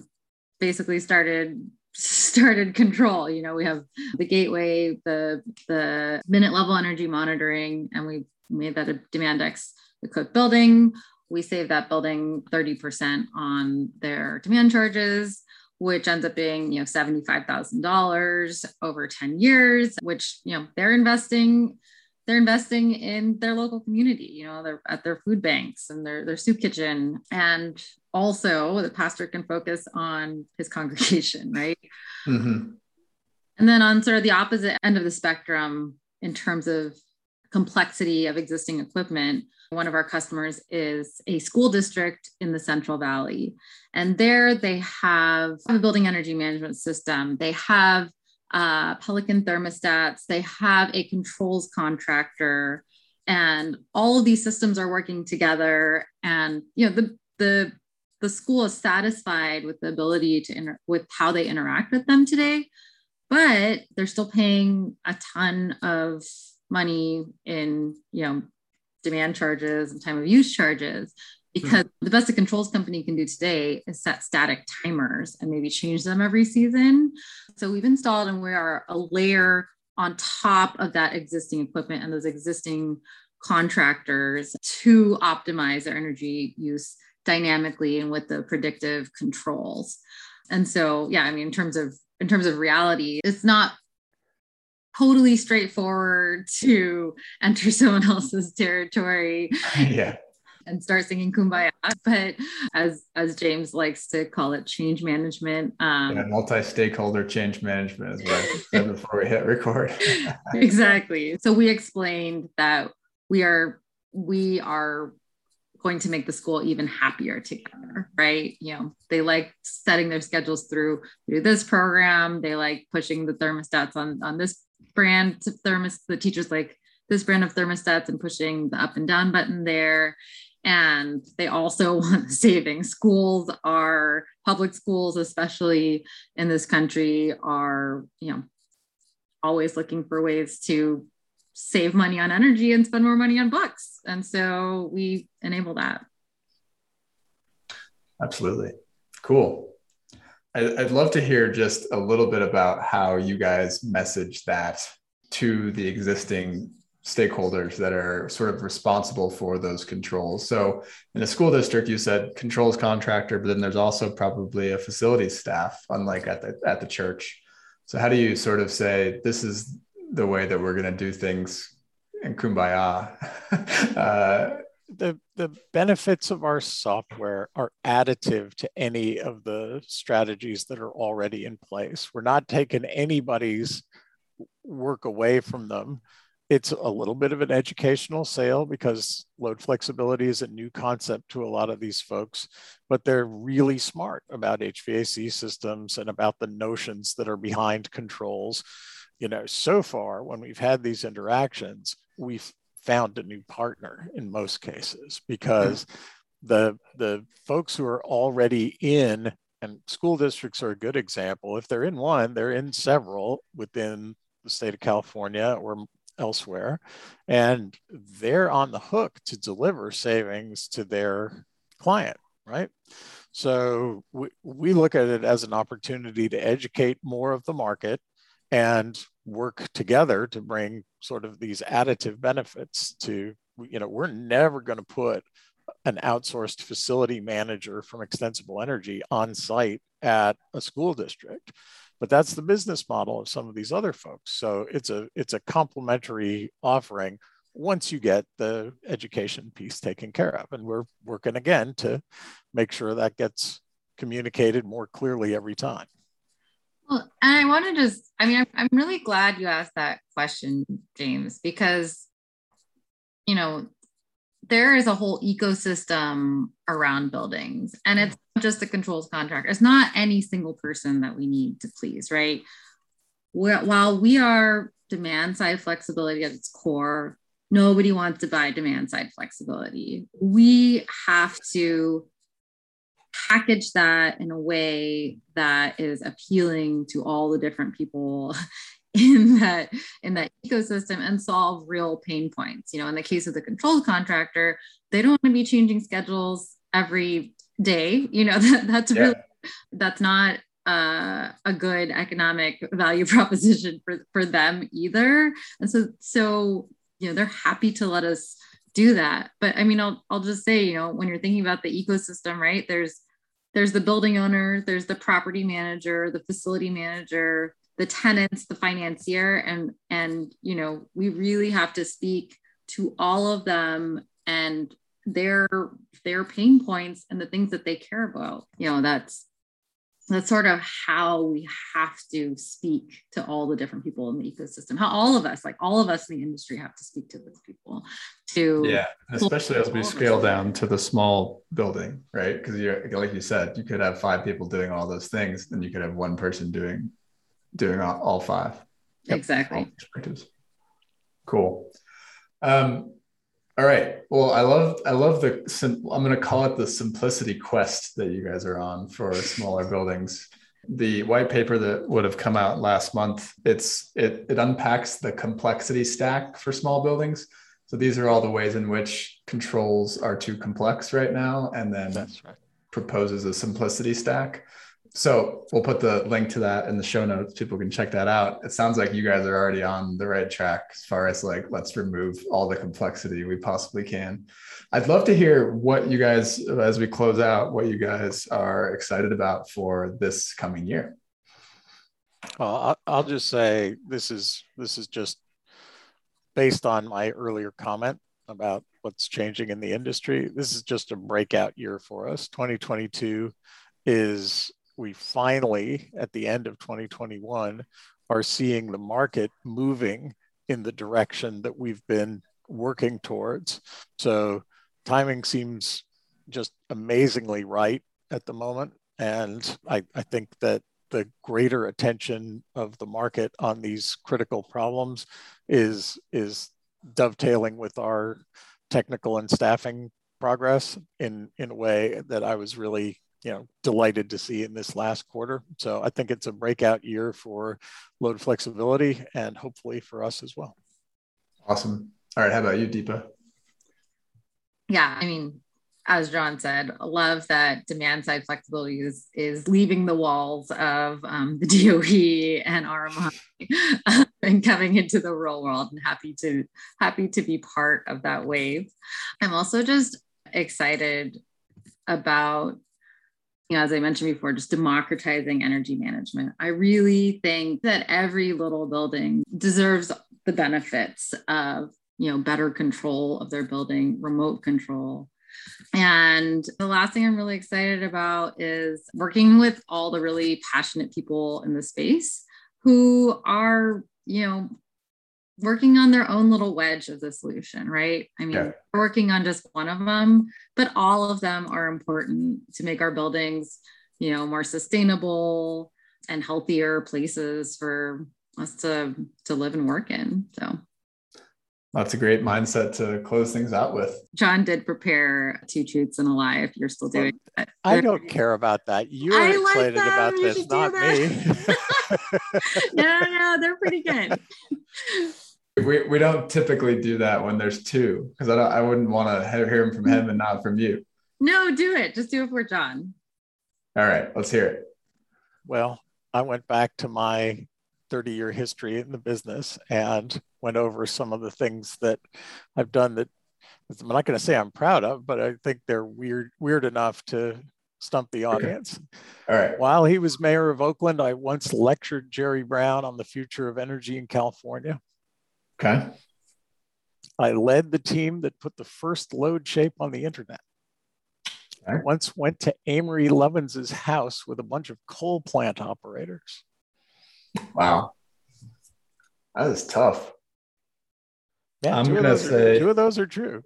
basically started started control you know we have the gateway the the minute level energy monitoring and we made that a demand DemandX equipped building we save that building 30% on their demand charges which ends up being you know $75,000 over 10 years which you know they're investing they're investing in their local community you know they're at their food banks and their their soup kitchen and also the pastor can focus on his congregation right mm-hmm. and then on sort of the opposite end of the spectrum in terms of complexity of existing equipment one of our customers is a school district in the Central Valley. And there they have a building energy management system. They have uh, Pelican thermostats. They have a controls contractor. And all of these systems are working together. And, you know, the, the, the school is satisfied with the ability to inter- with how they interact with them today, but they're still paying a ton of money in, you know, demand charges and time of use charges because mm-hmm. the best a controls company can do today is set static timers and maybe change them every season. So we've installed and we are a layer on top of that existing equipment and those existing contractors to optimize their energy use dynamically and with the predictive controls. And so, yeah, I mean, in terms of in terms of reality, it's not totally straightforward to enter someone else's territory. yeah. and start singing kumbaya. But as as james likes to call it change management um yeah, multi-stakeholder change management is what i said before we hit record. Exactly. So we explained that we are we are going to make the school even happier together right? You know they like setting their schedules through through this program. They like pushing the thermostats on on this brand thermos the teachers like this brand of thermostats and pushing the up and down button there. And they also want saving schools are public schools especially in this country are you know always looking for ways to save money on energy and spend more money on books. And so we enable that. Absolutely. Cool I'd love to hear just a little bit about how you guys message that to the existing stakeholders that are sort of responsible for those controls. So in a school district, you said controls contractor, but then there's also probably a facilities staff, unlike at the at the church. So how do you sort of say this is the way that we're going to do things in Kumbaya? uh, the the benefits of our software are additive to any of the strategies that are already in place. We're not taking anybody's work away from them it's a little bit of an educational sale because load flexibility is a new concept to a lot of these folks, but they're really smart about HVAC systems and about the notions that are behind controls. You know, so far when we've had these interactions, we've found a new partner in most cases hmm. because the the folks who are already in and school districts are a good example. If they're in one, they're in several within the state of California or elsewhere, and they're on the hook to deliver savings to their client, right? So we, we look at it as an opportunity to educate more of the market and work together to bring sort of these additive benefits to, you know, we're never going to put an outsourced facility manager from extensible energy on site at a school district but that's the business model of some of these other folks. So it's a it's a complementary offering once you get the education piece taken care of. And we're working again to make sure that gets communicated more clearly every time well and i want to just i mean I'm, I'm really glad you asked that question james because you know there is a whole ecosystem around buildings and it's not just the controls contractor. It's not any single person that we need to please, right? We're, while we are demand side flexibility at its core, nobody wants to buy demand side flexibility. We have to package that in a way that is appealing to all the different people in that in that ecosystem and solve real pain points. You know in the case of the controls contractor they don't want to be changing schedules every day. You know that, that's yeah. really that's not uh, a good economic value proposition for, for them either. And so so you know they're happy to let us do that. But i mean i'll, I'll just say you know when you're thinking about the ecosystem right there's there's the building owner there's the property manager the facility manager the tenants the financier and and you know we really have to speak to all of them and their their pain points and the things that they care about. You know that's that's sort of how we have to speak to all the different people in the ecosystem how all of us like all of us in the industry have to speak to those people to yeah especially as we scale down to the small building right? Because you're like you said you could have five people doing all those things and you could have one person doing doing all, all five. Exactly. Cool. Um all right. Well, I love I love the sim- I'm going to call it the simplicity quest that you guys are on for smaller buildings. The white paper that would have come out last month, it's it it unpacks the complexity stack for small buildings. So these are all the ways in which controls are too complex right now and then right. proposes a simplicity stack. So we'll put the link to that in the show notes. People can check that out. It sounds like you guys are already on the right track as far as like, let's remove all the complexity we possibly can. I'd love to hear what you guys, as we close out, what you guys are excited about for this coming year. Well, I'll just say this is this is just based on my earlier comment about what's changing in the industry. This is just a breakout year for us. 2022 is we finally, at the end of 2021, are seeing the market moving in the direction that we've been working towards. So timing seems just amazingly right at the moment. And I, I think that the greater attention of the market on these critical problems is, is dovetailing with our technical and staffing progress in, in a way that I was really you know delighted to see in this last quarter. So I think it's a breakout year for load flexibility and hopefully for us as well. Awesome. All right, how about you, Deepa? Yeah, I mean, as John said, love that demand side flexibility is, is leaving the walls of um, the DOE and RMI and coming into the real world and happy to happy to be part of that wave. I'm also just excited about you know, as I mentioned before, just democratizing energy management. I really think that every little building deserves the benefits of, you know, better control of their building, remote control. And the last thing I'm really excited about is working with all the really passionate people in the space who are, you know, working on their own little wedge of the solution, right? I mean, yeah. working on just one of them, but all of them are important to make our buildings, you know, more sustainable and healthier places for us to to live and work in. So that's a great mindset to close things out with. John did prepare two truths and a lie if you're still doing well, I don't care about that. You're I excited like about this, not me. no, no, they're pretty good. We, we don't typically do that when there's two because I don't I wouldn't want to hear him from him and not from you. No, do it. Just do it for John. All right, let's hear it. Well, I went back to my 30 year history in the business and went over some of the things that I've done that I'm not going to say I'm proud of, but I think they're weird weird enough to stump the audience. All right. While he was mayor of Oakland, I once lectured Jerry Brown on the future of energy in California. Okay. I led the team that put the first load shape on the internet. Okay. I once went to Amory Lovins's house with a bunch of coal plant operators. Wow. That is tough. Yeah, I'm going to say are, two of those are true.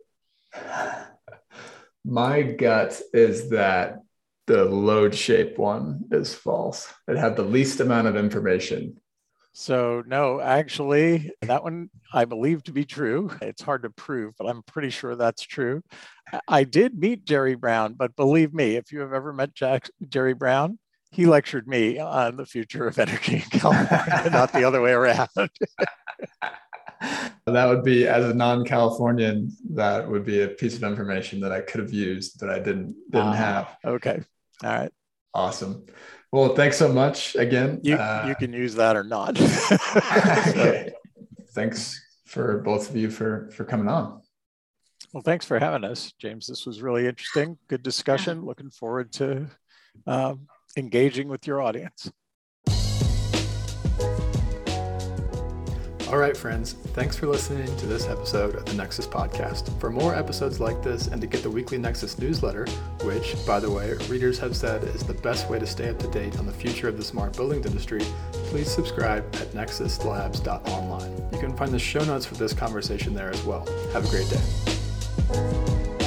My gut is that the load shape one is false. It had the least amount of information so, no, actually, that one I believe to be true. It's hard to prove, but I'm pretty sure that's true. I did meet Jerry Brown, but believe me, if you have ever met Jack, Jerry Brown, he lectured me on the future of energy in California, not the other way around. that would be, as a non-Californian, that would be a piece of information that I could have used that I didn't didn't uh, have. Okay, all right, awesome. Well, thanks so much again. You, uh, you can use that or not. okay. Thanks for both of you for for coming on. Well, thanks for having us, James. This was really interesting. Good discussion. Looking forward to um, engaging with your audience. All right, friends, thanks for listening to this episode of the Nexus Podcast. For more episodes like this and to get the weekly Nexus newsletter, which, by the way, readers have said is the best way to stay up to date on the future of the smart buildings industry, please subscribe at nexuslabs.online. You can find the show notes for this conversation there as well. Have a great day.